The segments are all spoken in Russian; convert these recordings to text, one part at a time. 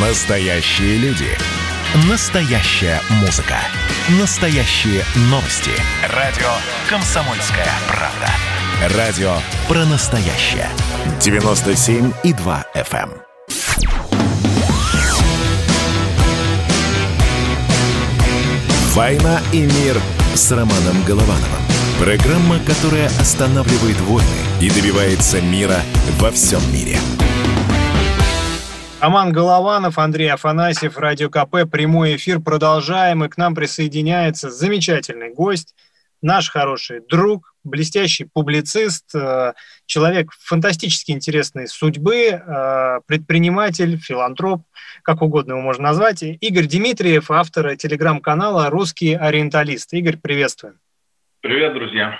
Настоящие люди. Настоящая музыка. Настоящие новости. Радио «Комсомольская правда». Радио про настоящее. 97,2 FM. эм. «Война и мир» с Романом Головановым. Программа, которая останавливает войны и добивается мира во всем мире. Роман Голованов, Андрей Афанасьев, Радио КП, прямой эфир. Продолжаем, и к нам присоединяется замечательный гость, наш хороший друг, блестящий публицист, э, человек фантастически интересной судьбы, э, предприниматель, филантроп, как угодно его можно назвать, Игорь Дмитриев, автор телеграм-канала «Русский ориенталист». Игорь, приветствуем. Привет, друзья.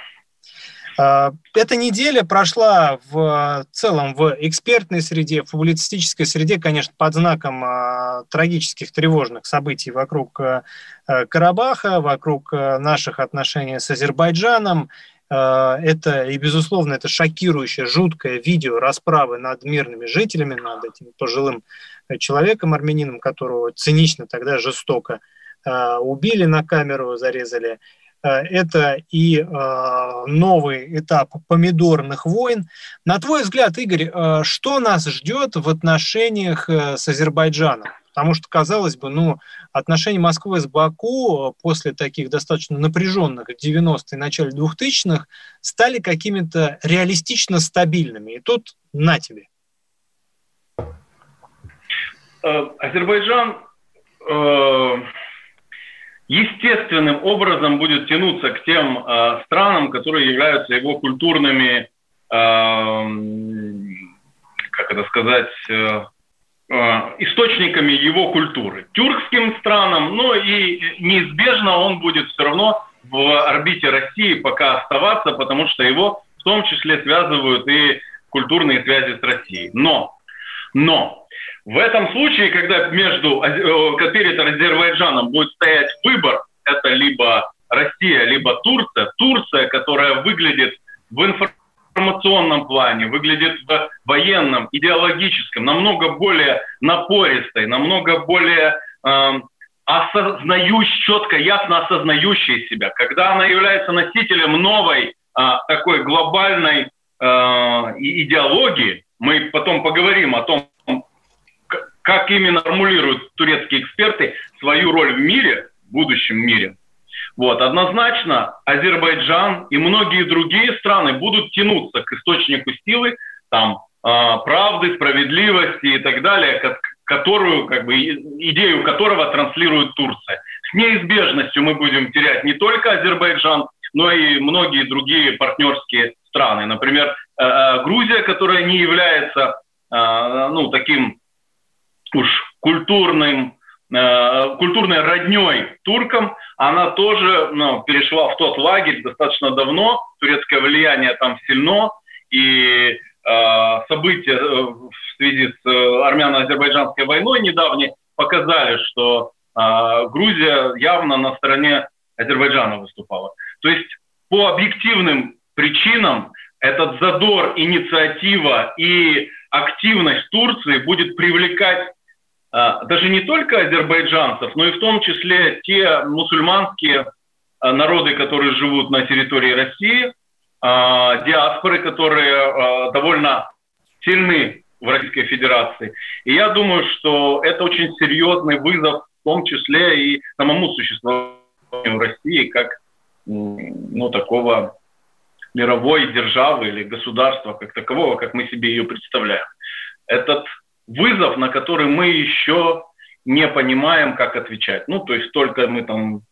А, эта неделя прошла в целом в экспертной среде, в публицистической среде, конечно, под знаком а, трагических, тревожных событий вокруг а, Карабаха, вокруг наших отношений с Азербайджаном. Это, и, безусловно, это шокирующее, жуткое видео расправы над мирными жителями, над этим пожилым человеком, армянином, которого цинично тогда жестоко убили на камеру, зарезали. Э, это и э, новый этап помидорных войн. На твой взгляд, Игорь, э, что нас ждет в отношениях с Азербайджаном? Потому что, казалось бы, ну, отношения Москвы с Баку после таких достаточно напряженных 90-е, начале 2000-х стали какими-то реалистично стабильными. И тут на тебе. Азербайджан естественным образом будет тянуться к тем э, странам, которые являются его культурными, э, как это сказать, э, э, источниками его культуры. Тюркским странам, но и неизбежно он будет все равно в орбите России пока оставаться, потому что его в том числе связывают и культурные связи с Россией. Но, но в этом случае, когда между, э, перед Азербайджаном будет стоять выбор, это либо Россия, либо Турция, Турция, которая выглядит в информационном плане, выглядит в военном, идеологическом, намного более напористой, намного более э, осознающей, четко, ясно осознающей себя, когда она является носителем новой э, такой глобальной э, идеологии, мы потом поговорим о том, как именно формулируют турецкие эксперты свою роль в мире, в будущем мире. Вот, однозначно Азербайджан и многие другие страны будут тянуться к источнику силы, там, э, правды, справедливости и так далее, которую, как бы, идею которого транслирует Турция. С неизбежностью мы будем терять не только Азербайджан, но и многие другие партнерские страны. Например, э, э, Грузия, которая не является э, ну, таким уж культурным, э, культурной родней туркам, она тоже ну, перешла в тот лагерь достаточно давно, турецкое влияние там сильно, и э, события э, в связи с э, армяно-азербайджанской войной недавней показали, что э, Грузия явно на стороне Азербайджана выступала. То есть по объективным причинам этот задор, инициатива и активность Турции будет привлекать даже не только азербайджанцев, но и в том числе те мусульманские а, народы, которые живут на территории России, а, диаспоры, которые довольно сильны в Российской Федерации. И я думаю, что это очень серьезный вызов, в том числе и самому существованию России, как ну, такого мировой державы или государства как такового, как мы себе ее представляем. Этот вызов, на который мы еще не понимаем, как отвечать. Ну, то есть только мы там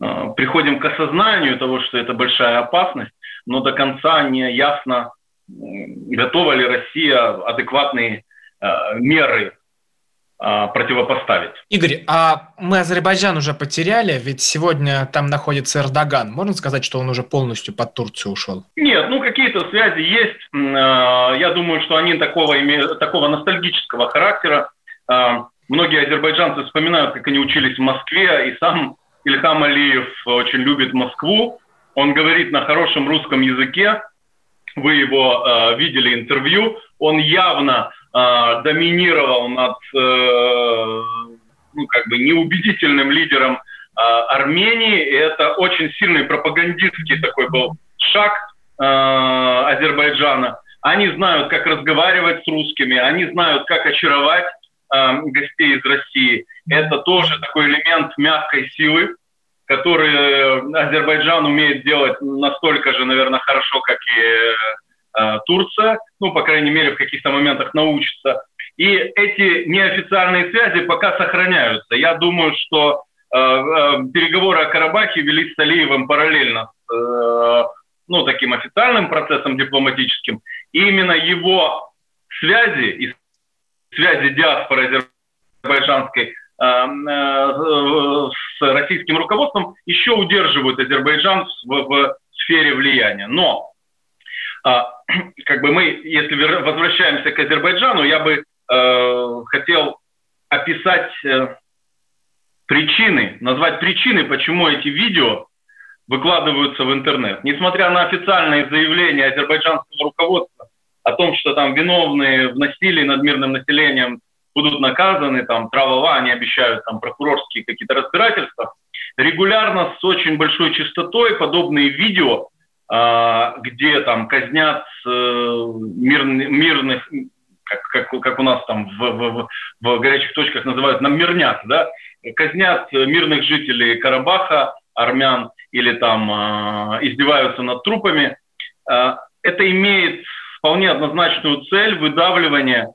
э, приходим к осознанию того, что это большая опасность, но до конца не ясно, готова ли Россия адекватные э, меры противопоставить. Игорь, а мы Азербайджан уже потеряли, ведь сегодня там находится Эрдоган. Можно сказать, что он уже полностью под Турцию ушел? Нет, ну какие-то связи есть. А, я думаю, что они такого, такого ностальгического характера. А, многие азербайджанцы вспоминают, как они учились в Москве, и сам Ильхам Алиев очень любит Москву. Он говорит на хорошем русском языке. Вы его видели интервью. Он явно э, доминировал над э, ну, как бы неубедительным лидером э, Армении. Это очень сильный пропагандистский такой был шаг э, Азербайджана. Они знают, как разговаривать с русскими, они знают, как очаровать гостей из России. Это тоже такой элемент мягкой силы, который Азербайджан умеет делать настолько же, наверное, хорошо, как и Турция. Ну, по крайней мере, в каких-то моментах научится. И эти неофициальные связи пока сохраняются. Я думаю, что э, э, переговоры о Карабахе велись с Алиевым параллельно с э, ну, таким официальным процессом дипломатическим. И именно его связи и связи диаспоры азербайджанской э, э, с российским руководством еще удерживают Азербайджан в, в сфере влияния. Но э, как бы мы, если возвращаемся к Азербайджану, я бы э, хотел описать э, причины, назвать причины, почему эти видео выкладываются в интернет. Несмотря на официальные заявления азербайджанского руководства о том, что там виновные в насилии над мирным населением будут наказаны, там, травова, они обещают там прокурорские какие-то разбирательства, регулярно с очень большой частотой подобные видео, где там казнят э, мирных, мирных как, как, как у нас там в, в, в горячих точках называют, нам мирнят, да, казнят мирных жителей Карабаха, армян, или там э, издеваются над трупами. Э, это имеет вполне однозначную цель выдавливания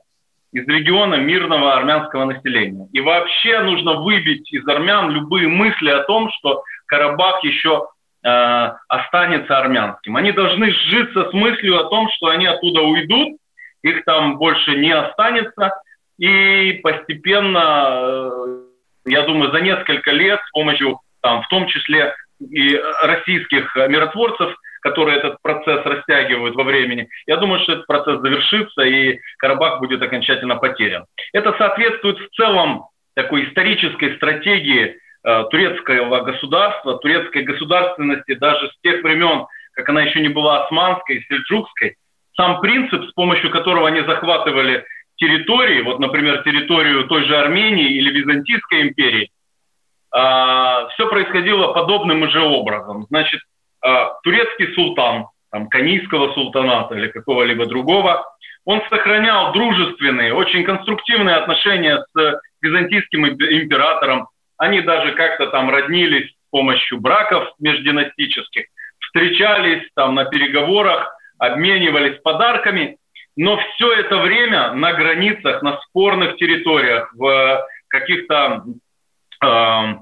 из региона мирного армянского населения. И вообще нужно выбить из армян любые мысли о том, что Карабах еще э, останется армянским. Они должны сжиться с мыслью о том, что они оттуда уйдут, их там больше не останется. И постепенно, э, я думаю, за несколько лет с помощью, там, в том числе и российских миротворцев, которые этот процесс растягивают во времени, я думаю, что этот процесс завершится и Карабах будет окончательно потерян. Это соответствует в целом такой исторической стратегии турецкого государства, турецкой государственности даже с тех времен, как она еще не была османской, сельджукской, сам принцип, с помощью которого они захватывали территории, вот, например, территорию той же Армении или Византийской империи, э, все происходило подобным же образом. Значит, э, турецкий султан, там, Канийского султаната или какого-либо другого, он сохранял дружественные, очень конструктивные отношения с византийским императором. Они даже как-то там роднились с помощью браков междинастических, встречались там на переговорах, обменивались подарками, но все это время на границах, на спорных территориях, в каких-то э,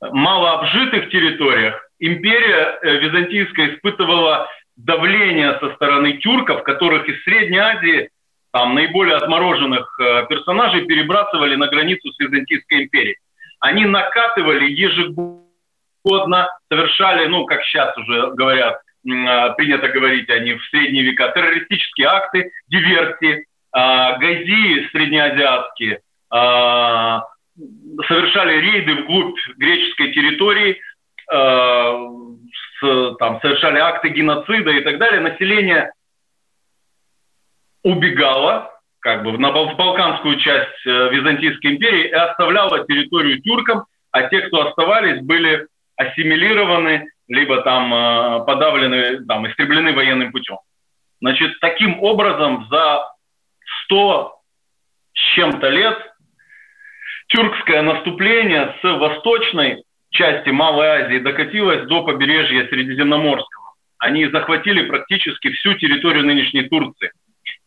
малообжитых территориях империя э, византийская испытывала давление со стороны тюрков, которых из Средней Азии там, наиболее отмороженных э, персонажей перебрасывали на границу с Византийской империей. Они накатывали ежегодно, совершали, ну, как сейчас уже говорят, а, принято говорить они в средние века, террористические акты, диверсии, а, гази среднеазиатские, а, совершали рейды вглубь греческой территории, там, совершали акты геноцида и так далее. Население убегало как бы на балканскую часть э, Византийской империи и оставляло территорию тюркам, а те, кто оставались, были ассимилированы либо там э, подавлены, там, истреблены военным путем. Значит, таким образом за 100 с чем-то лет тюркское наступление с восточной части Малой Азии докатилось до побережья Средиземноморского. Они захватили практически всю территорию нынешней Турции.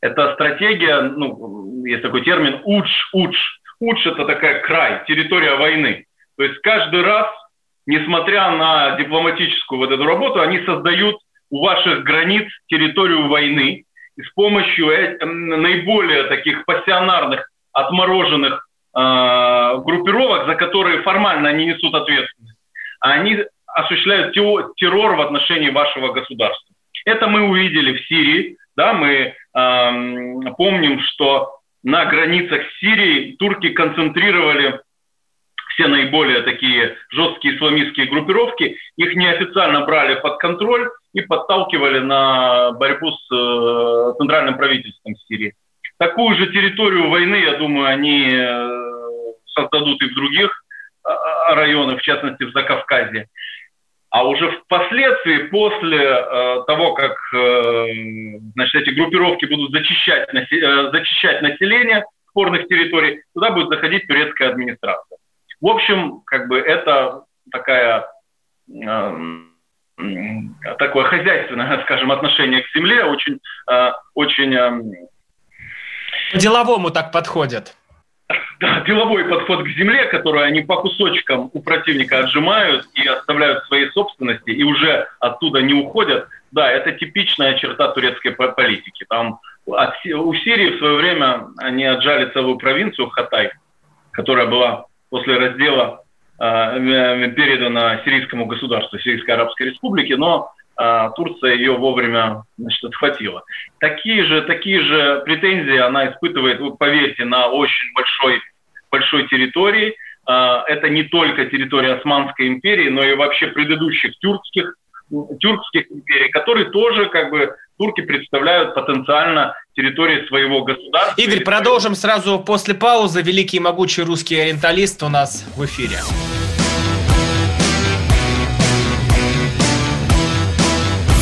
Это стратегия, ну, есть такой термин «удж», «удж». «Удж» — это такая край, территория войны. То есть каждый раз несмотря на дипломатическую вот эту работу, они создают у ваших границ территорию войны и с помощью наиболее таких пассионарных, отмороженных э, группировок, за которые формально они несут ответственность, они осуществляют террор в отношении вашего государства. Это мы увидели в Сирии, да, мы э, помним, что на границах Сирии турки концентрировали все наиболее такие жесткие исламистские группировки, их неофициально брали под контроль и подталкивали на борьбу с э, центральным правительством Сирии. такую же территорию войны, я думаю, они создадут и в других районах, в частности в Закавказье. А уже впоследствии, после э, того, как э, значит, эти группировки будут зачищать, э, зачищать население спорных территорий, туда будет заходить турецкая администрация. В общем, как бы это такая, э, такое хозяйственное, скажем, отношение к земле, очень, э, очень... Э, По-деловому так подходят да, деловой подход к земле, который они по кусочкам у противника отжимают и оставляют своей собственности, и уже оттуда не уходят, да, это типичная черта турецкой политики. Там от, у Сирии в свое время они отжали целую провинцию Хатай, которая была после раздела э, передана сирийскому государству, Сирийской Арабской Республике, но а Турция ее вовремя значит, отхватила. Такие же, такие же претензии она испытывает, вы поверьте, на очень большой, большой территории. А, это не только территория Османской империи, но и вообще предыдущих тюркских, тюркских империй, которые тоже как бы турки представляют потенциально территории своего государства. Игорь, продолжим сразу после паузы. Великий и могучий русский ориенталист у нас в эфире.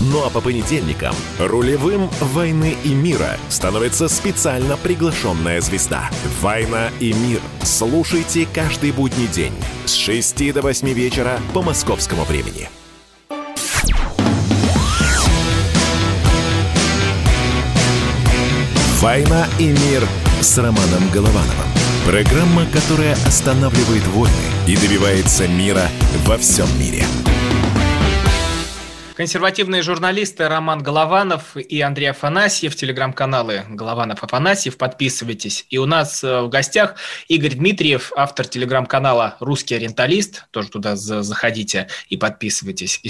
Ну а по понедельникам рулевым «Войны и мира» становится специально приглашенная звезда. «Война и мир». Слушайте каждый будний день с 6 до 8 вечера по московскому времени. «Война и мир» с Романом Головановым. Программа, которая останавливает войны и добивается мира во всем мире. Консервативные журналисты Роман Голованов и Андрей Афанасьев, телеграм-каналы Голованов Афанасьев, подписывайтесь. И у нас э, в гостях Игорь Дмитриев, автор телеграм-канала «Русский ориенталист», тоже туда заходите и подписывайтесь.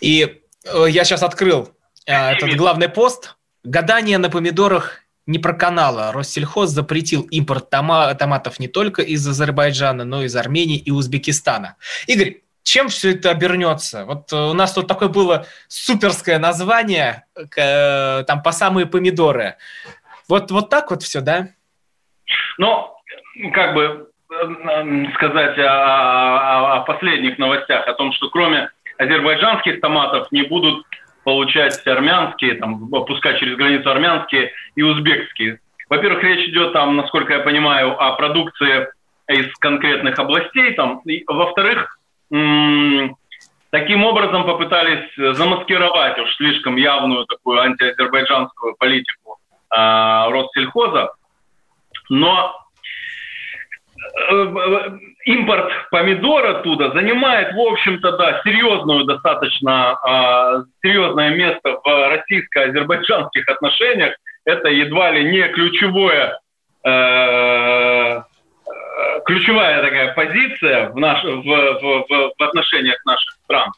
И э, я сейчас открыл э, этот главный пост. Гадание на помидорах не про канала. Россельхоз запретил импорт тома- томатов не только из Азербайджана, но и из Армении и Узбекистана. Игорь, чем все это обернется? Вот э, у нас тут такое было суперское название, э, там по самые помидоры. Вот, вот так вот все, да? Ну, как бы э, сказать о, о, последних новостях, о том, что кроме азербайджанских томатов не будут получать армянские, там, пускать через границу армянские и узбекские. Во-первых, речь идет там, насколько я понимаю, о продукции из конкретных областей. Там. во-вторых, таким образом попытались замаскировать уж слишком явную такую антиазербайджанскую политику э, Россельхоза. Но э, импорт помидор оттуда занимает, в общем-то, да, серьезную достаточно, э, серьезное место в российско-азербайджанских отношениях. Это едва ли не ключевое э, ключевая такая позиция в, наш, в, в, в, в отношениях наших стран.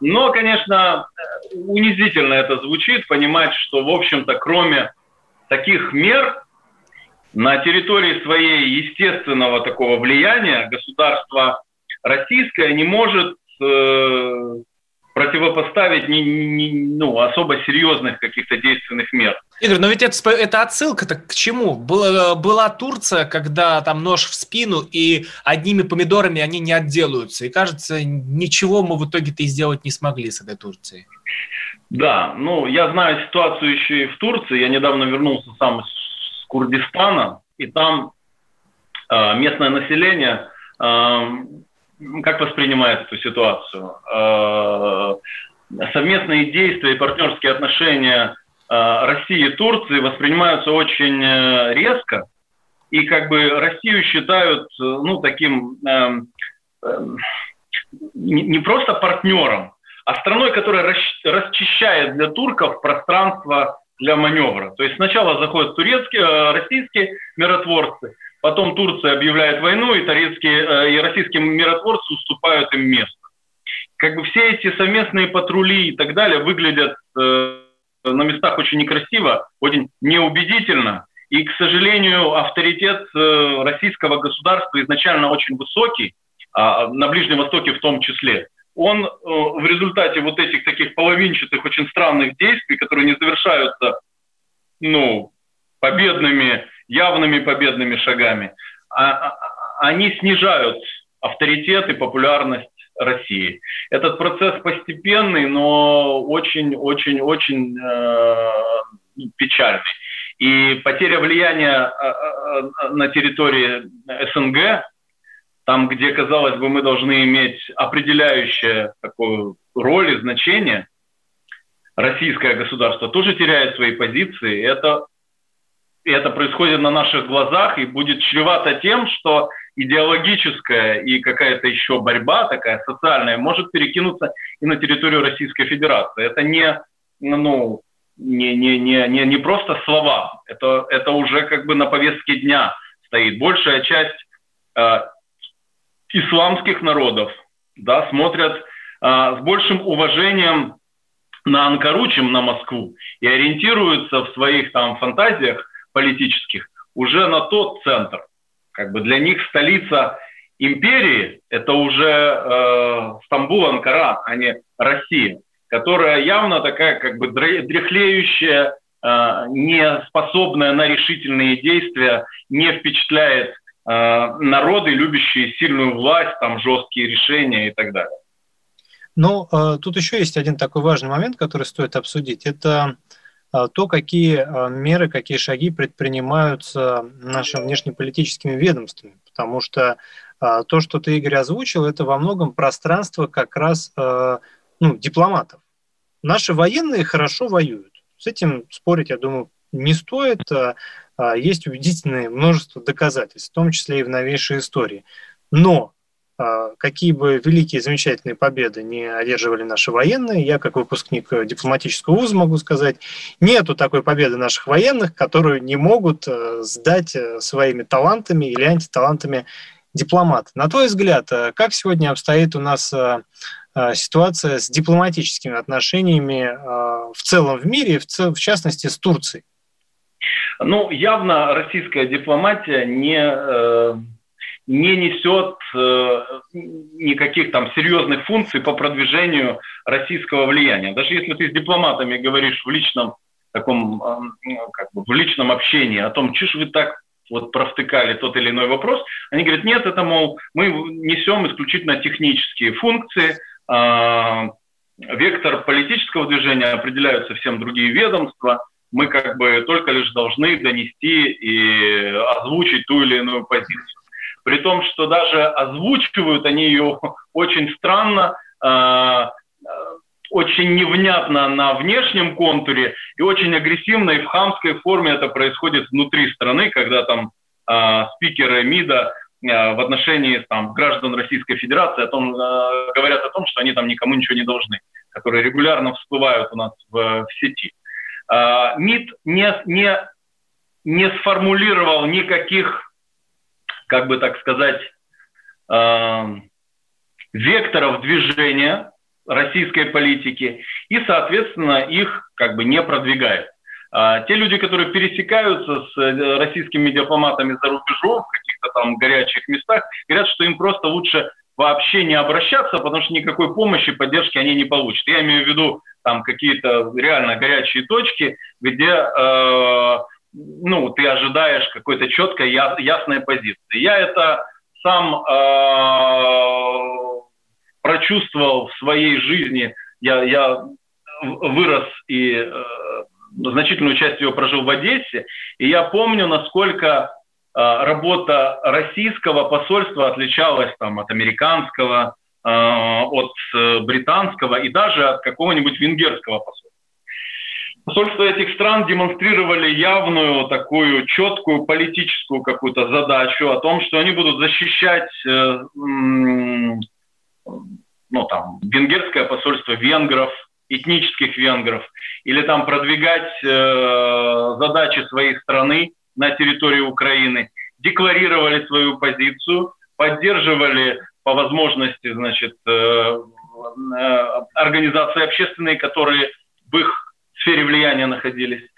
Но, конечно, унизительно это звучит, понимать, что, в общем-то, кроме таких мер, на территории своей естественного такого влияния государство российское не может э, противопоставить не, не, ну, особо серьезных каких-то действенных мер. Игорь, но ведь это, это отсылка-то к чему? Была, была Турция, когда там нож в спину, и одними помидорами они не отделаются. И кажется, ничего мы в итоге-то и сделать не смогли с этой Турцией. Да, ну, я знаю ситуацию еще и в Турции. Я недавно вернулся сам с Курдистана, и там э, местное население э, как воспринимает эту ситуацию? Э, совместные действия и партнерские отношения э, России и Турции воспринимаются очень э, резко, и как бы Россию считают ну, таким не просто партнером, а страной, которая расчищает для турков пространство для маневра. То есть сначала заходят турецкие, российские миротворцы, Потом Турция объявляет войну, и, турецкие, э, и российские миротворцы уступают им место. Как бы все эти совместные патрули и так далее выглядят э, на местах очень некрасиво, очень неубедительно. И, к сожалению, авторитет э, российского государства изначально очень высокий, а, на Ближнем Востоке в том числе. Он э, в результате вот этих таких половинчатых, очень странных действий, которые не завершаются ну, победными явными победными шагами, а, а, они снижают авторитет и популярность России. Этот процесс постепенный, но очень-очень-очень э, печальный. И потеря влияния э, э, на территории СНГ, там, где, казалось бы, мы должны иметь определяющее такую роль и значение, российское государство тоже теряет свои позиции. Это это происходит на наших глазах и будет чревато тем, что идеологическая и какая-то еще борьба такая социальная может перекинуться и на территорию Российской Федерации. Это не, ну, не, не, не, не, не просто слова, это, это уже как бы на повестке дня стоит. Большая часть э, исламских народов да, смотрят э, с большим уважением на Анкару, чем на Москву, и ориентируются в своих там фантазиях политических уже на тот центр. Как бы для них столица империи – это уже э, Стамбул, Анкара, а не Россия, которая явно такая как бы дряхлеющая, э, не способная на решительные действия, не впечатляет э, народы, любящие сильную власть, там жесткие решения и так далее. Ну, э, тут еще есть один такой важный момент, который стоит обсудить. Это а, то, какие а, меры, какие шаги предпринимаются нашими внешнеполитическими ведомствами. Потому что а, то, что ты, Игорь, озвучил, это во многом пространство как раз ну, дипломатов. Наши военные хорошо воюют. С этим спорить, я думаю, не стоит. Есть убедительное множество доказательств, в том числе и в новейшей истории. Но какие бы великие, замечательные победы не одерживали наши военные, я как выпускник дипломатического вуза могу сказать, нету такой победы наших военных, которую не могут э, сдать э, своими талантами или антиталантами дипломаты. На твой взгляд, э, как сегодня обстоит у нас ситуация с дипломатическими отношениями в целом в мире, в частности с Турцией? Ну, явно российская дипломатия не не несет э, никаких там серьезных функций по продвижению российского влияния. Даже если ты с дипломатами говоришь в личном таком, э, как бы в личном общении о том, что вы так вот провтыкали тот или иной вопрос, они говорят, нет, это, мол, мы несем исключительно технические функции, э, вектор политического движения определяют совсем другие ведомства, мы как бы только лишь должны донести и озвучить ту или иную позицию при том, что даже озвучивают они ее очень странно, а, очень невнятно на внешнем контуре и очень агрессивно и в хамской форме это происходит внутри страны, когда там э, спикеры МИДа в отношении там, граждан Российской Федерации о том, э, говорят о том, что они там никому ничего не должны, которые регулярно всплывают у нас в, в сети. Э, МИД не, не, не сформулировал никаких как бы так сказать, э, векторов движения российской политики и, соответственно, их как бы не продвигает. А те люди, которые пересекаются с э, российскими дипломатами за рубежом в каких-то там горячих местах, говорят, что им просто лучше вообще не обращаться, потому что никакой помощи, поддержки они не получат. Я имею в виду там какие-то реально горячие точки, где э, ну, ты ожидаешь какой-то четкой, ясной позиции. Я это сам э, прочувствовал в своей жизни. Я, я вырос и э, значительную часть его прожил в Одессе, и я помню, насколько э, работа российского посольства отличалась там, от американского, э, от э, британского и даже от какого-нибудь венгерского посольства. Посольства этих стран демонстрировали явную такую четкую политическую какую-то задачу о том, что они будут защищать э, ну, там, венгерское посольство венгров, этнических венгров, или там продвигать э, задачи своей страны на территории Украины, декларировали свою позицию, поддерживали по возможности значит, э, э, организации общественные, которые в их сфере влияния находились.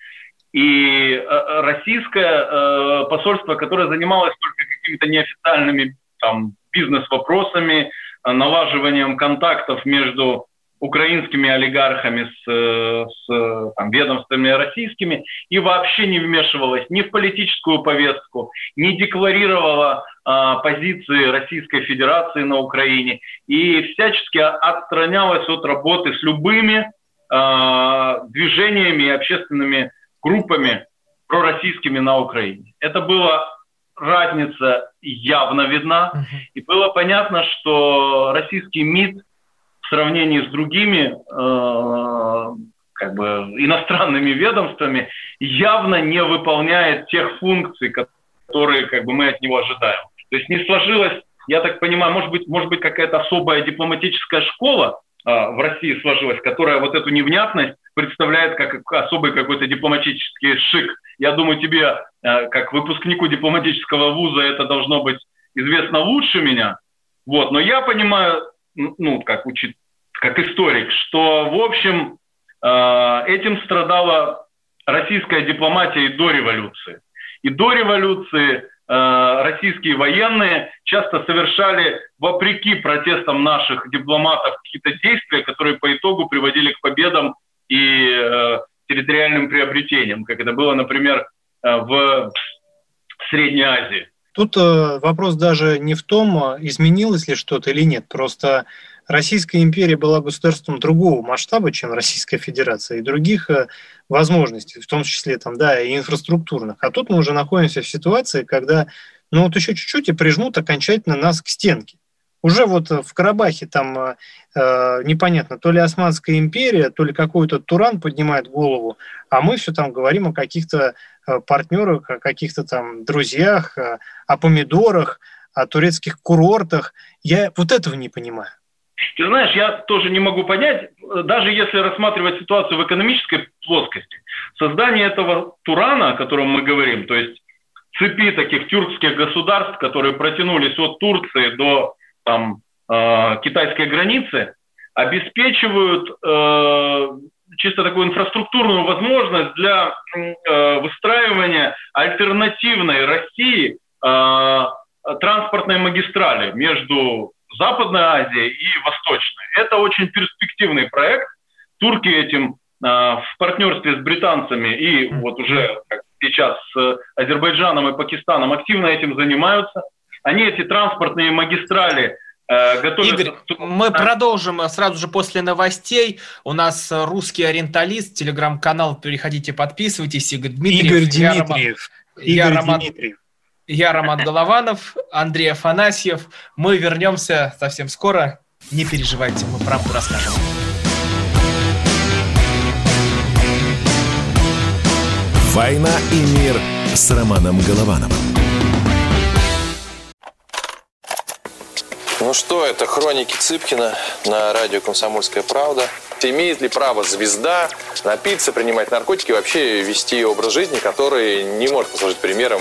И э, российское э, посольство, которое занималось только какими-то неофициальными там, бизнес-вопросами, налаживанием контактов между украинскими олигархами с, э, с там, ведомствами российскими и вообще не вмешивалась ни в политическую повестку, не декларировала а, позиции Российской Федерации на Украине и всячески отстранялась от работы с любыми движениями и общественными группами пророссийскими на Украине. Это была разница явно видна, и было понятно, что российский МИД сравнении с другими э, как бы иностранными ведомствами явно не выполняет тех функций, которые как бы мы от него ожидаем. То есть не сложилось, я так понимаю, может быть, может быть какая-то особая дипломатическая школа э, в России сложилась, которая вот эту невнятность представляет как особый какой-то дипломатический шик. Я думаю, тебе, э, как выпускнику дипломатического вуза, это должно быть известно лучше меня. Вот, но я понимаю, ну, как учит, как историк, что, в общем, э, этим страдала российская дипломатия и до революции. И до революции российские военные часто совершали, вопреки протестам наших дипломатов, какие-то действия, которые по итогу приводили к победам и э, территориальным приобретениям, как это было, например, в Средней Азии. Тут вопрос даже не в том, изменилось ли что-то или нет. Просто Российская империя была государством другого масштаба, чем Российская Федерация, и других э, возможностей, в том числе там, да, и инфраструктурных. А тут мы уже находимся в ситуации, когда ну вот еще чуть-чуть и прижмут окончательно нас к стенке. Уже вот в Карабахе там э, э непонятно, то ли Османская империя, то ли какой-то Туран поднимает голову, а мы все там говорим о каких-то э, партнерах, о каких-то там друзьях, о помидорах, о турецких курортах. Я вот этого не понимаю. Ты знаешь, я тоже не могу понять, даже если рассматривать ситуацию в экономической плоскости, создание этого Турана, о котором мы говорим, то есть цепи таких тюркских государств, которые протянулись от Турции до там, э, китайской границы, обеспечивают э, чисто такую инфраструктурную возможность для э, выстраивания альтернативной России э, транспортной магистрали между Западная Азия и Восточная. Это очень перспективный проект. Турки этим а, в партнерстве с британцами и вот уже как сейчас с Азербайджаном и Пакистаном активно этим занимаются. Они эти транспортные магистрали э, готовят... Игорь, мы продолжим сразу же после новостей. У нас русский ориенталист, телеграм-канал, переходите, подписывайтесь. Игорь Дмитриев. Игорь Дмитриев. Я Игорь Роман... Дмитриев. Я Роман Голованов, Андрей Афанасьев. Мы вернемся совсем скоро. Не переживайте, мы правду расскажем. «Война и мир» с Романом Головановым. Ну что, это хроники Цыпкина на радио «Комсомольская правда». Имеет ли право звезда напиться, принимать наркотики и вообще вести образ жизни, который не может послужить примером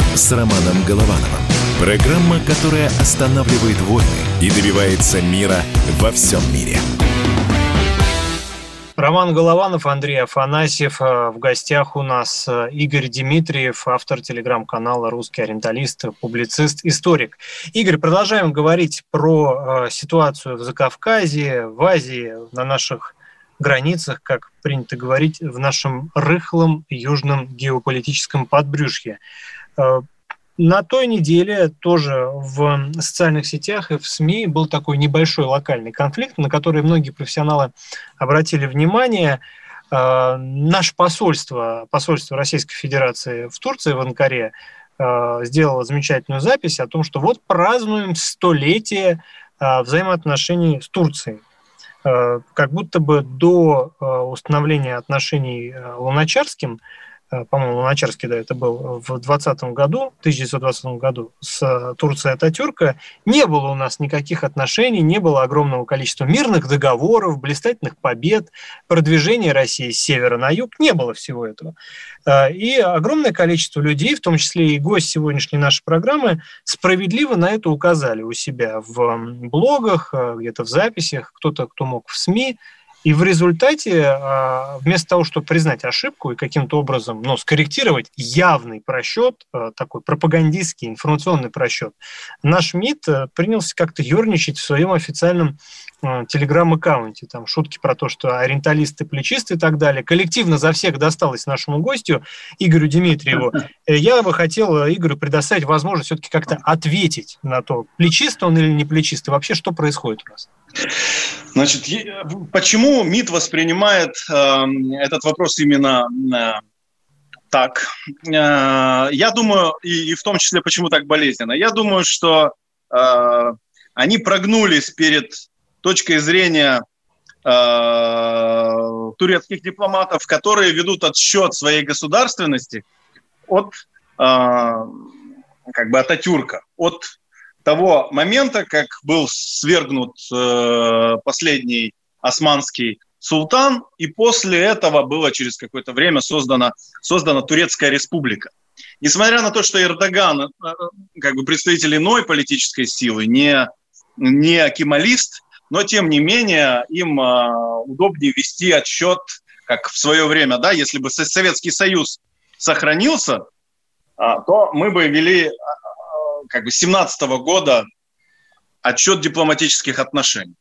с Романом Головановым. Программа, которая останавливает войны и добивается мира во всем мире. Роман Голованов, Андрей Афанасьев. Э, в гостях у нас э, Игорь Дмитриев, автор телеграм-канала «Русский ориенталист», публицист, историк. Игорь, продолжаем говорить про э, ситуацию в Закавказье, в Азии, на наших границах, как принято говорить, в нашем рыхлом южном геополитическом подбрюшье. На той неделе тоже в социальных сетях и в СМИ был такой небольшой локальный конфликт, на который многие профессионалы обратили внимание. Э, наше посольство, посольство Российской Федерации в Турции, в Анкаре, э, сделало замечательную запись о том, что вот празднуем столетие э, взаимоотношений с Турцией. Как будто бы до установления отношений Луначарским Э, по-моему, Луначарский, да, это был в 20 году, 1920 году, с э, Турцией Ататюрка, не было у нас никаких отношений, не было огромного количества мирных договоров, блистательных побед, продвижения России с севера на юг, не было всего этого. Э, и огромное количество людей, в том числе и гость сегодняшней нашей программы, справедливо на это указали у себя в блогах, где-то в записях, кто-то, кто мог в СМИ, и в результате, а, вместо того, чтобы признать ошибку и каким-то образом ну, скорректировать явный просчет, а, такой пропагандистский, информационный просчет, наш МИД э, принялся как-то ерничать в своем официальном а, телеграм-аккаунте. Там шутки про то, что ориенталисты, плечисты и так далее. Коллективно за всех досталось нашему гостю Игорю Дмитриеву. Э, я бы хотел э, Игорю предоставить возможность все-таки как-то ответить на то, плечист он или не плечист, и вообще что происходит у нас. Значит, почему МИД воспринимает э, этот вопрос именно э, так? Э, я думаю, и, и в том числе, почему так болезненно. Я думаю, что э, они прогнулись перед точкой зрения э, турецких дипломатов, которые ведут отсчет своей государственности от э, как бы Ататюрка, от того момента, как был свергнут э, последний османский султан, и после этого было через какое-то время создана, создана Турецкая республика. Несмотря на то, что Эрдоган, э, как бы представитель иной политической силы, не, не кемалист, но тем не менее им э, удобнее вести отсчет, как в свое время, да, если бы Советский Союз сохранился, э, то мы бы вели как бы 17 года отчет дипломатических отношений.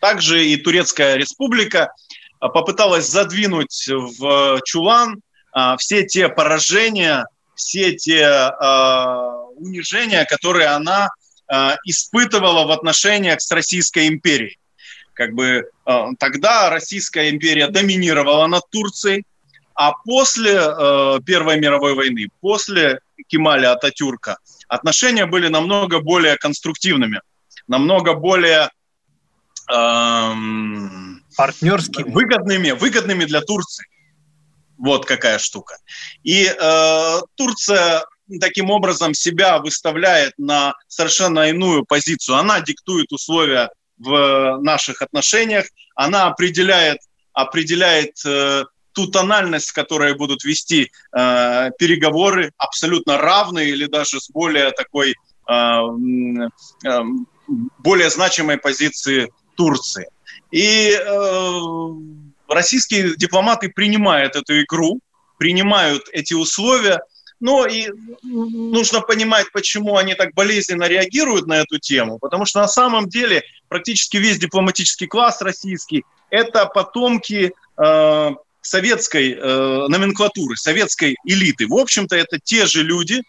Также и Турецкая республика а, попыталась задвинуть в чулан а, все те поражения, все те а, унижения, которые она испытывала в отношениях с Российской империей. Как бы тогда Российская империя доминировала над Турцией, а после Первой мировой войны, после Кемаля Ататюрка, отношения были намного более конструктивными, намного более эм, партнерскими, выгодными, выгодными для Турции. Вот какая штука. И э, Турция таким образом себя выставляет на совершенно иную позицию. Она диктует условия в наших отношениях, она определяет, определяет э, ту тональность, в которой будут вести э, переговоры, абсолютно равные или даже с более такой э, э, более значимой позиции Турции. И э, российские дипломаты принимают эту игру, принимают эти условия, но и нужно понимать, почему они так болезненно реагируют на эту тему, потому что на самом деле практически весь дипломатический класс российский – это потомки э, советской э, номенклатуры, советской элиты. В общем-то, это те же люди, э,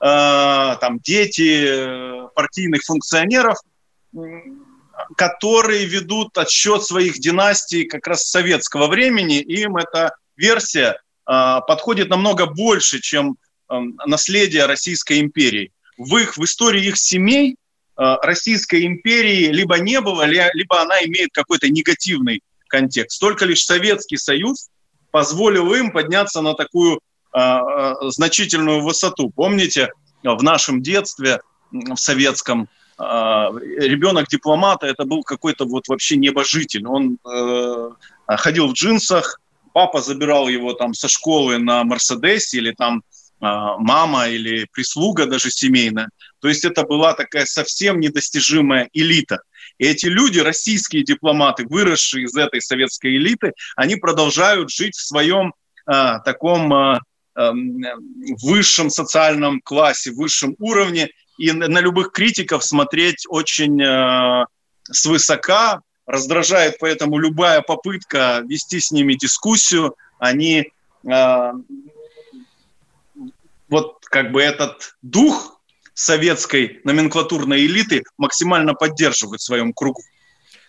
там дети, э, партийных функционеров, которые ведут отсчет своих династий как раз советского времени. Им эта версия э, подходит намного больше, чем э, наследие Российской империи. В их в истории их семей э, Российской империи либо не было, либо она имеет какой-то негативный контекст. Только лишь Советский Союз позволил им подняться на такую э, значительную высоту. Помните, в нашем детстве, в советском, ребенок дипломата это был какой-то вот вообще небожитель. Он э, ходил в джинсах, папа забирал его там со школы на Мерседесе или там мама или прислуга даже семейная. То есть это была такая совсем недостижимая элита. И эти люди, российские дипломаты, выросшие из этой советской элиты, они продолжают жить в своем а, таком а, а, высшем социальном классе, высшем уровне, и на любых критиков смотреть очень а, свысока, раздражает поэтому любая попытка вести с ними дискуссию, они а, вот как бы этот дух советской номенклатурной элиты максимально поддерживают в своем кругу.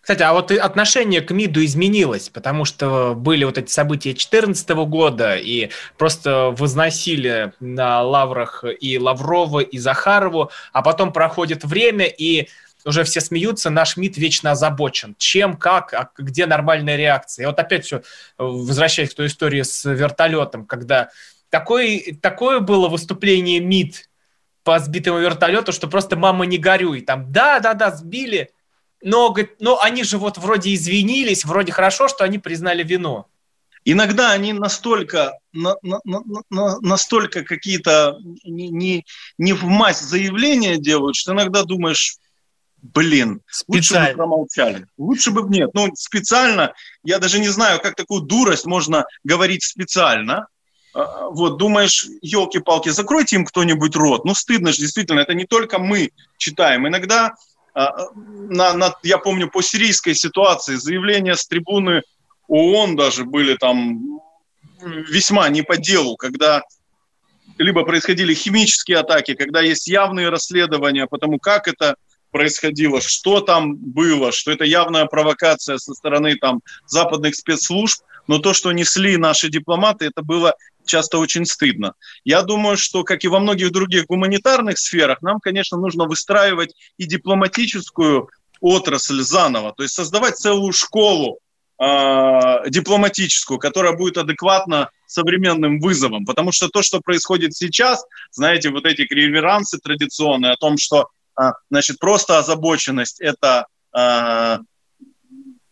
Кстати, а вот отношение к МИДу изменилось, потому что были вот эти события 2014 года, и просто возносили на лаврах и Лаврова, и Захарову, а потом проходит время, и уже все смеются, наш МИД вечно озабочен. Чем, как, а где нормальная реакция? И вот опять все, возвращаясь к той истории с вертолетом, когда такое, такое было выступление МИД по сбитому вертолету, что просто мама не горюй. Там, да, да, да, сбили, но, говорит, но они же вот вроде извинились, вроде хорошо, что они признали вину. Иногда они настолько, на, на, на, настолько какие-то не, не, не в мазь заявления делают, что иногда думаешь, блин, лучше бы промолчали. Лучше бы нет. Ну, специально, я даже не знаю, как такую дурость можно говорить специально, а, вот, думаешь, елки-палки, закройте им кто-нибудь рот. Ну, стыдно же, действительно, это не только мы читаем. Иногда, а, на, на, я помню, по сирийской ситуации заявления с трибуны ООН даже были там весьма не по делу, когда либо происходили химические атаки, когда есть явные расследования по тому, как это происходило, что там было, что это явная провокация со стороны там западных спецслужб, но то, что несли наши дипломаты, это было часто очень стыдно. Я думаю, что, как и во многих других гуманитарных сферах, нам, конечно, нужно выстраивать и дипломатическую отрасль заново, то есть создавать целую школу э, дипломатическую, которая будет адекватна современным вызовам. Потому что то, что происходит сейчас, знаете, вот эти реверансы традиционные о том, что э, значит, просто озабоченность – это э,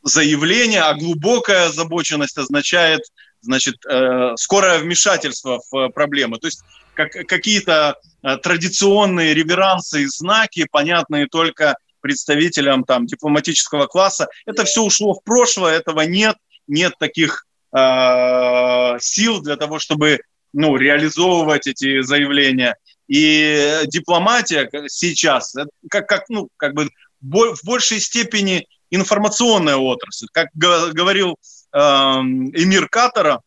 заявление, а глубокая озабоченность означает значит, э, скорое вмешательство в э, проблемы. То есть как, какие-то э, традиционные реверансы и знаки, понятные только представителям там, дипломатического класса, это все ушло в прошлое, этого нет, нет таких э, сил для того, чтобы ну, реализовывать эти заявления. И дипломатия сейчас, как, как, ну, как бы в большей степени информационная отрасль. Как говорил эмир Катара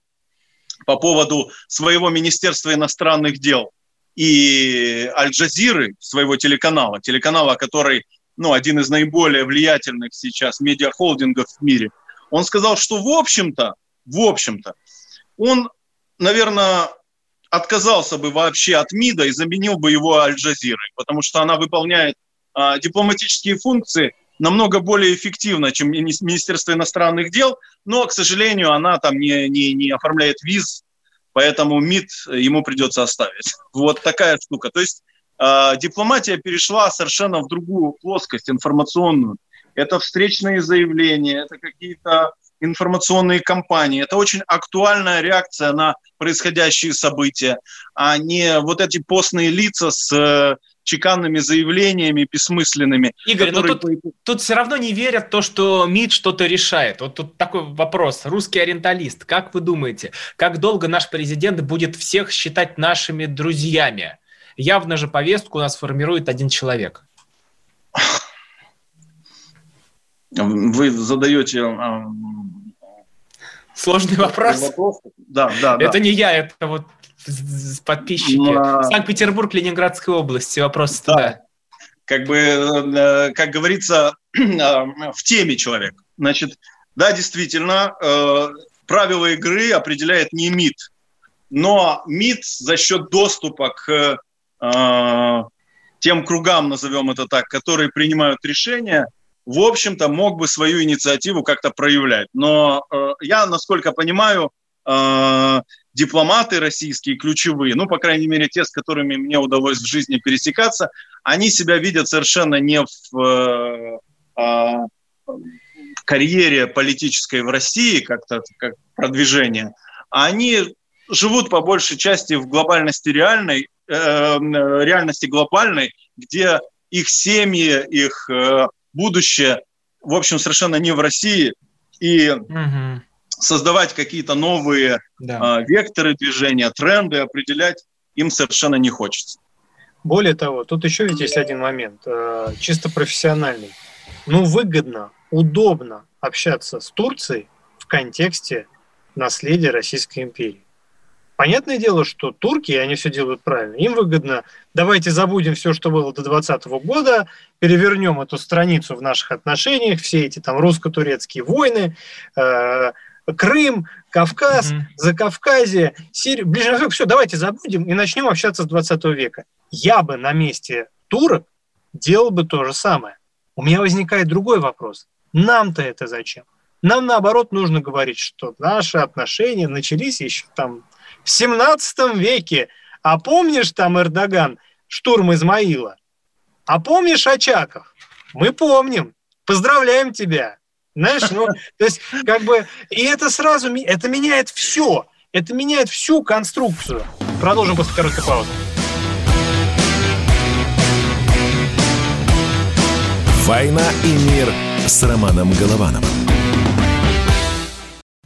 по поводу своего Министерства иностранных дел и Аль-Джазиры, своего телеканала, телеканала, который ну, один из наиболее влиятельных сейчас медиахолдингов в мире, он сказал, что в общем-то, в общем-то, он, наверное, отказался бы вообще от МИДа и заменил бы его Аль-Джазирой, потому что она выполняет а, дипломатические функции намного более эффективно, чем Министерство иностранных дел, но, к сожалению, она там не, не, не оформляет виз, поэтому МИД ему придется оставить. Вот такая штука. То есть э, дипломатия перешла совершенно в другую плоскость информационную. Это встречные заявления, это какие-то информационные кампании. Это очень актуальная реакция на происходящие события, а не вот эти постные лица с чеканными заявлениями бессмысленными. Игорь, ну которые... но тут, тут все равно не верят то, что МИД что-то решает. Вот тут такой вопрос. Русский ориенталист, как вы думаете, как долго наш президент будет всех считать нашими друзьями? Явно же повестку у нас формирует один человек. Вы задаете а, Сложный вопрос. вопрос. Да, да, это да. не я, это вот подписчики. А... Санкт-Петербург, Ленинградская область, вопросы да. туда. как бы, э, как говорится, в теме человек. Значит, да, действительно, э, правила игры определяет не МИД, но МИД за счет доступа к э, тем кругам, назовем это так, которые принимают решения, в общем-то, мог бы свою инициативу как-то проявлять. Но э, я, насколько понимаю, э, дипломаты российские, ключевые, ну, по крайней мере, те, с которыми мне удалось в жизни пересекаться, они себя видят совершенно не в э, э, карьере политической в России, как-то как продвижение, а они живут по большей части в глобальности реальной, э, реальности глобальной, где их семьи, их э, будущее, в общем, совершенно не в России, и угу. Создавать какие-то новые да. э, векторы движения, тренды определять им совершенно не хочется. Более того, тут еще ведь есть один момент, э, чисто профессиональный. Ну, выгодно, удобно общаться с Турцией в контексте наследия Российской империи. Понятное дело, что турки, они все делают правильно, им выгодно, давайте забудем все, что было до 2020 года, перевернем эту страницу в наших отношениях, все эти там русско-турецкие войны, э, Крым, Кавказ, mm-hmm. Закавказье, Сирия, Ближний Восток, все, давайте забудем и начнем общаться с 20 века. Я бы на месте турок делал бы то же самое. У меня возникает другой вопрос. Нам-то это зачем? Нам, наоборот, нужно говорить, что наши отношения начались еще там в 17 веке. А помнишь там Эрдоган, штурм Измаила? А помнишь Очаков? Мы помним. Поздравляем тебя. Знаешь, ну, то есть, как бы, и это сразу, это меняет все. Это меняет всю конструкцию. Продолжим после короткой паузы. «Война и мир» с Романом Головановым.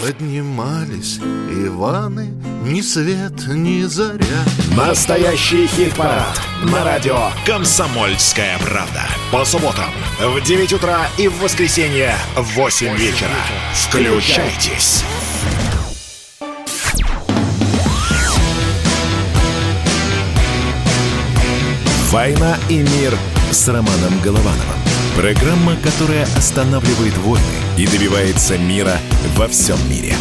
Поднимались Иваны, ни свет, ни заря. Настоящий хит-парад на радио «Комсомольская правда». По субботам в 9 утра и в воскресенье в 8 вечера. Включайтесь. «Война и мир» с Романом Головановым. Программа, которая останавливает войны и добивается мира во всем мире.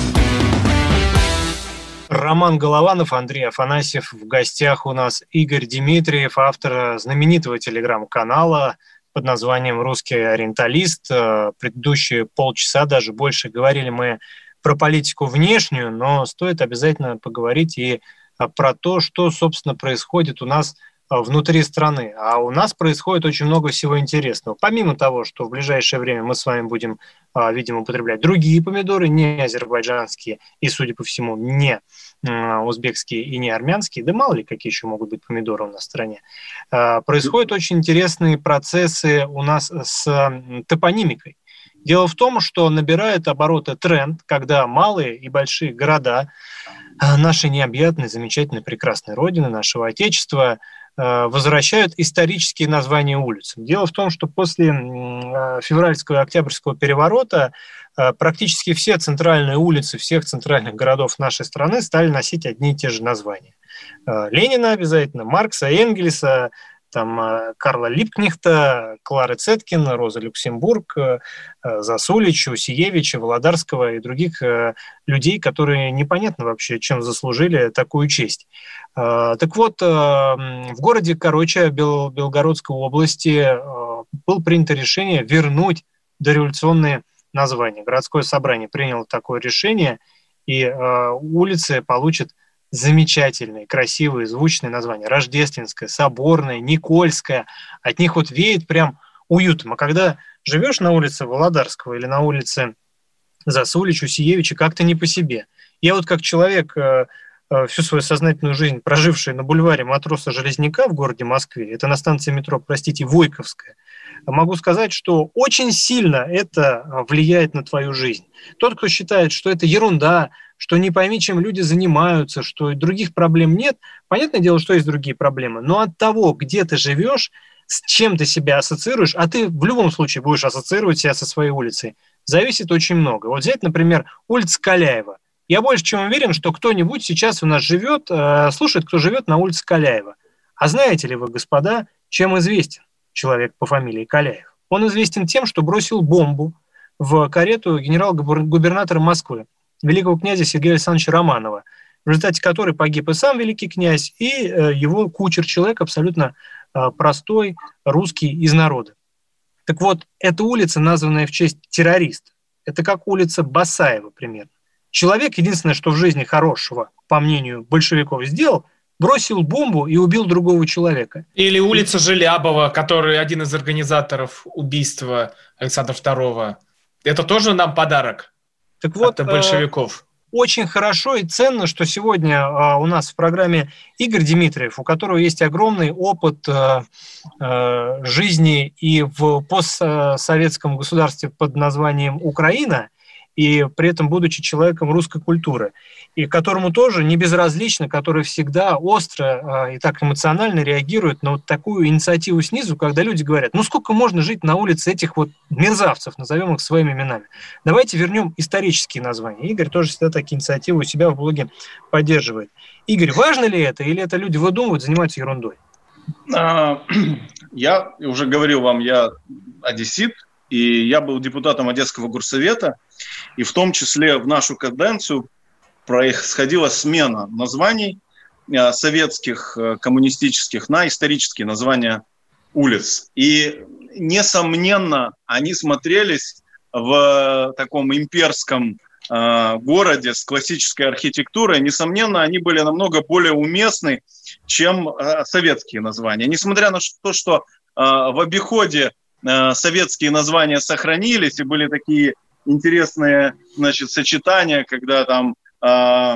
Роман Голованов, Андрей Афанасьев. В гостях у нас Игорь Дмитриев, автор знаменитого телеграм-канала под названием «Русский ориенталист». Предыдущие полчаса, даже больше, говорили мы про политику внешнюю, но стоит обязательно поговорить и про то, что, собственно, происходит у нас Э, внутри страны. А у нас происходит очень много всего интересного. Помимо того, что в ближайшее время мы с вами будем, э, видимо, употреблять другие помидоры, не азербайджанские и, судя по всему, не э, узбекские и не армянские, да мало ли какие еще могут быть помидоры у нас в стране, происходят очень интересные процессы у нас с топонимикой. Дело в том, что набирает обороты тренд, когда малые и большие города нашей необъятной, замечательной, прекрасной Родины, нашего Отечества – Э, возвращают исторические названия улиц. Дело в том, что после э, февральского и октябрьского переворота э, практически все центральные улицы всех центральных городов нашей страны стали носить одни и те же названия. Ленина обязательно, Маркса, Энгельса, там э, Карла Липкнихта, Клары Цеткин, Роза Люксембург, э, Засулича, Усиевича, Володарского и других э, людей, которые непонятно вообще, чем заслужили такую честь. Так вот, в городе Короче Бел, Белгородской области было принято решение вернуть дореволюционные названия. Городское собрание приняло такое решение, и улицы получат замечательные, красивые, звучные названия. Рождественская, Соборная, Никольская. От них вот веет прям уютом. А когда живешь на улице Володарского или на улице Засулич, Усиевича, как-то не по себе. Я вот как человек, э, э, всю свою сознательную жизнь проживший на бульваре матроса Железняка в городе Москве, это на станции метро, простите, Войковская, могу сказать, что очень сильно это влияет на твою жизнь. Тот, кто считает, что это ерунда, что не пойми, чем люди занимаются, что других проблем нет. Понятное дело, что есть другие проблемы, но от того, где ты живешь, с чем ты себя ассоциируешь, а ты в любом случае будешь ассоциировать себя со своей улицей, зависит очень много. Вот взять, например, улица Каляева. Я больше чем уверен, что кто-нибудь сейчас у нас живет, э, слушает, кто живет на улице Каляева. А знаете ли вы, господа, чем известен человек по фамилии Каляев? Он известен тем, что бросил бомбу в карету генерал-губернатора Москвы, великого князя Сергея Александровича Романова, в результате которой погиб и сам великий князь, и э, его кучер, человек абсолютно э, простой, русский, из народа. Так вот, эта улица, названная в честь террориста, это как улица Басаева примерно. Человек, единственное, что в жизни хорошего, по мнению большевиков, сделал, бросил бомбу и убил другого человека. Или улица Желябова, который один из организаторов убийства Александра II. Это тоже нам подарок так вот, от большевиков. Э, очень хорошо и ценно, что сегодня э, у нас в программе Игорь Дмитриев, у которого есть огромный опыт э, э, жизни и в постсоветском государстве под названием Украина, и при этом будучи человеком русской культуры, и которому тоже не безразлично, который всегда остро э, и так эмоционально реагирует на вот такую инициативу снизу, когда люди говорят, ну сколько можно жить на улице этих вот мерзавцев, назовем их своими именами. Давайте вернем исторические названия. Игорь тоже всегда такие инициативы у себя в блоге поддерживает. Игорь, важно ли это, или это люди выдумывают, занимаются ерундой? А, я уже говорил вам, я одессит, и я был депутатом Одесского горсовета, и в том числе в нашу каденцию происходила смена названий э, советских, э, коммунистических на исторические названия улиц. И, несомненно, они смотрелись в таком имперском э, городе с классической архитектурой, несомненно, они были намного более уместны, чем советские названия. Несмотря на то, что в обиходе советские названия сохранились и были такие интересные, значит, сочетания, когда там, э,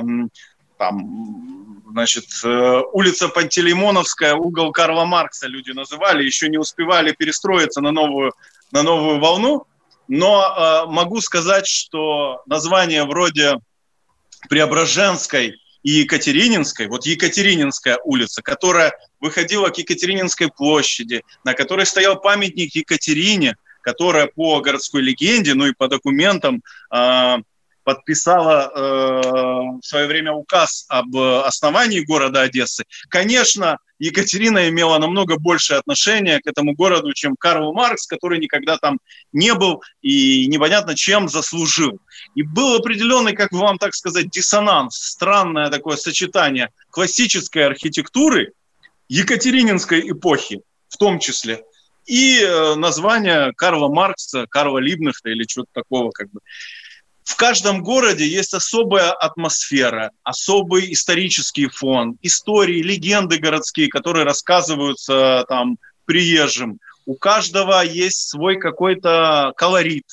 там значит, э, улица Пантелеймоновская, угол Карла Маркса люди называли, еще не успевали перестроиться на новую, на новую волну. Но э, могу сказать, что название вроде Преображенской и Екатерининской, вот Екатерининская улица, которая выходила к Екатерининской площади, на которой стоял памятник Екатерине, которая по городской легенде, ну и по документам э, подписала э, в свое время указ об основании города Одессы. Конечно, Екатерина имела намного большее отношение к этому городу, чем Карл Маркс, который никогда там не был и непонятно чем заслужил. И был определенный, как вам так сказать, диссонанс, странное такое сочетание классической архитектуры Екатерининской эпохи, в том числе, и э, название Карла Маркса, Карла Либнахта или чего-то такого как бы. В каждом городе есть особая атмосфера, особый исторический фон, истории, легенды городские, которые рассказываются там приезжим. У каждого есть свой какой-то колорит.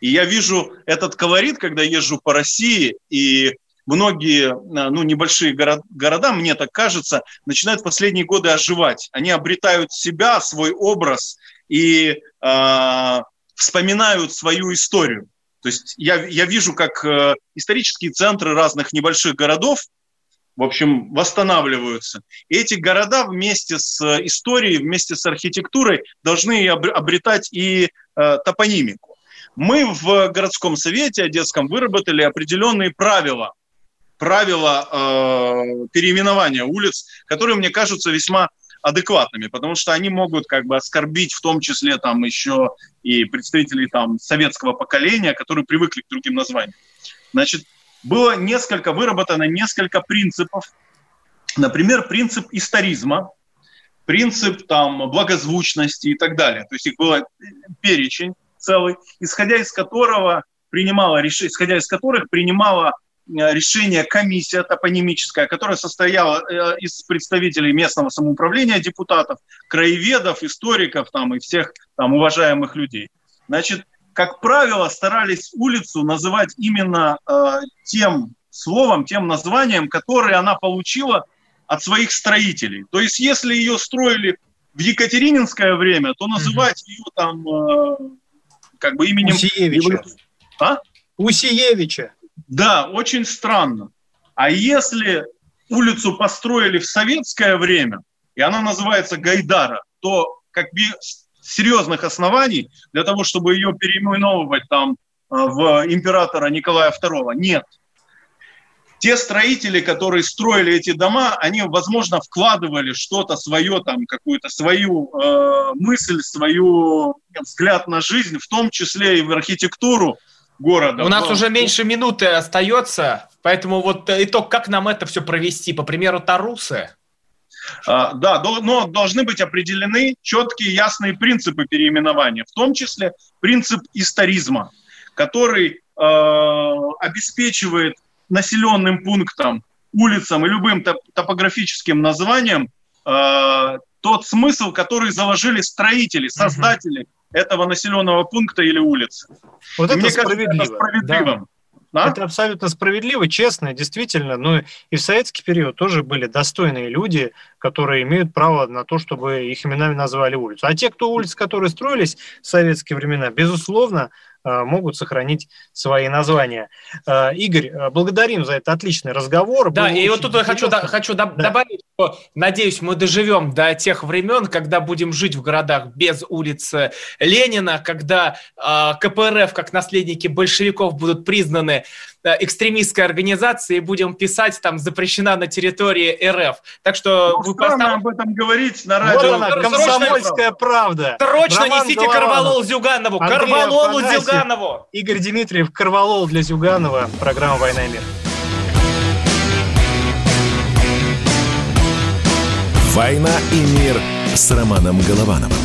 И я вижу этот колорит, когда езжу по России, и многие э, ну, небольшие город, города, мне так кажется, начинают в последние годы оживать. Они обретают себя, свой образ и э, вспоминают свою историю. То есть я, я вижу, как э, исторические центры разных небольших городов, в общем, восстанавливаются. И эти города вместе с историей, вместе с архитектурой должны обретать и э, топонимику. Мы в городском совете Одесском выработали определенные правила правила э, переименования улиц, которые мне кажутся весьма адекватными, потому что они могут как бы оскорбить в том числе там еще и представителей там советского поколения, которые привыкли к другим названиям. Значит, было несколько, выработано несколько принципов. Например, принцип историзма, принцип там благозвучности и так далее. То есть их было перечень целый, исходя из которого принимала исходя из которых принимала Э, решение комиссия топонимическая, которая состояла э, из представителей местного самоуправления, депутатов, краеведов, историков там, и всех там, уважаемых людей. Значит, как правило, старались улицу называть именно э, тем словом, тем названием, которое она получила от своих строителей. То есть, если ее строили в Екатерининское время, то называть ее там э, как бы именем... Усиевича. А? Усиевича. Да, очень странно. А если улицу построили в советское время, и она называется Гайдара, то как бы серьезных оснований для того, чтобы ее переименовывать там э, в императора Николая II нет. Те строители, которые строили эти дома, они, возможно, вкладывали что-то свое, там, какую-то свою э, мысль, свою взгляд на жизнь, в том числе и в архитектуру города. У нас уже меньше минуты остается, поэтому вот итог, как нам это все провести? По примеру Тарусы? А, да, но должны быть определены четкие, ясные принципы переименования, в том числе принцип историзма, который э, обеспечивает населенным пунктам, улицам и любым топографическим названием э, тот смысл, который заложили строители, создатели угу. Этого населенного пункта или улицы. Вот и это мне справедливо. Кажется, это справедливым. Да. Да? Это абсолютно справедливо, честно, действительно. Ну и в советский период тоже были достойные люди, которые имеют право на то, чтобы их именами назвали улицу. А те, кто улицы, которые строились в советские времена, безусловно, могут сохранить свои названия. Э, Игорь, э, благодарим за этот отличный разговор. Да, Было и вот тут я хочу, да, хочу да. добавить, что, надеюсь, мы доживем до тех времен, когда будем жить в городах без улицы Ленина, когда э, КПРФ, как наследники большевиков, будут признаны экстремистской организацией и будем писать, там запрещена на территории РФ. Так что ну, вы поставь... об этом говорить на радио. Вот она, комсомольская правда. Срочно Роман несите Карвалол Зюганову. Карвалолу Зюганову. Игорь Дмитриев, Карвалол для Зюганова. Программа «Война и мир». «Война и мир» с Романом Головановым.